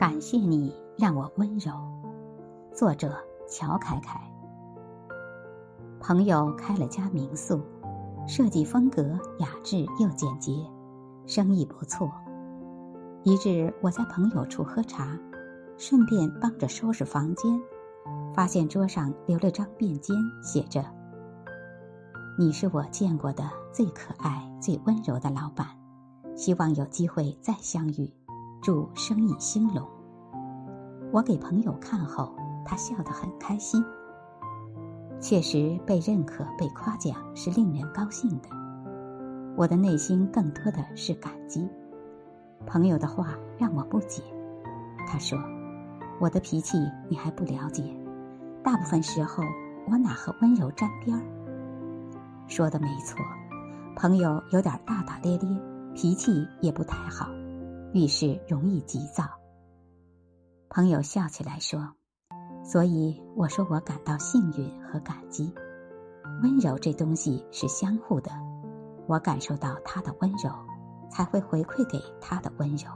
感谢你让我温柔。作者：乔凯凯。朋友开了家民宿，设计风格雅致又简洁，生意不错。一日我在朋友处喝茶，顺便帮着收拾房间，发现桌上留了张便笺，写着：“你是我见过的最可爱、最温柔的老板，希望有机会再相遇。”祝生意兴隆。我给朋友看后，他笑得很开心。确实，被认可、被夸奖是令人高兴的。我的内心更多的是感激。朋友的话让我不解。他说：“我的脾气你还不了解，大部分时候我哪和温柔沾边儿？”说的没错，朋友有点大大咧咧，脾气也不太好。遇事容易急躁。朋友笑起来说：“所以我说我感到幸运和感激。温柔这东西是相互的，我感受到他的温柔，才会回馈给他的温柔。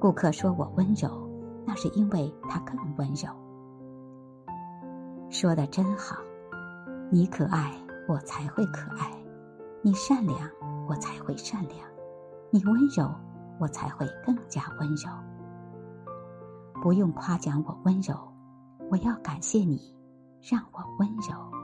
顾客说我温柔，那是因为他更温柔。说的真好，你可爱，我才会可爱；你善良，我才会善良；你温柔。”我才会更加温柔。不用夸奖我温柔，我要感谢你，让我温柔。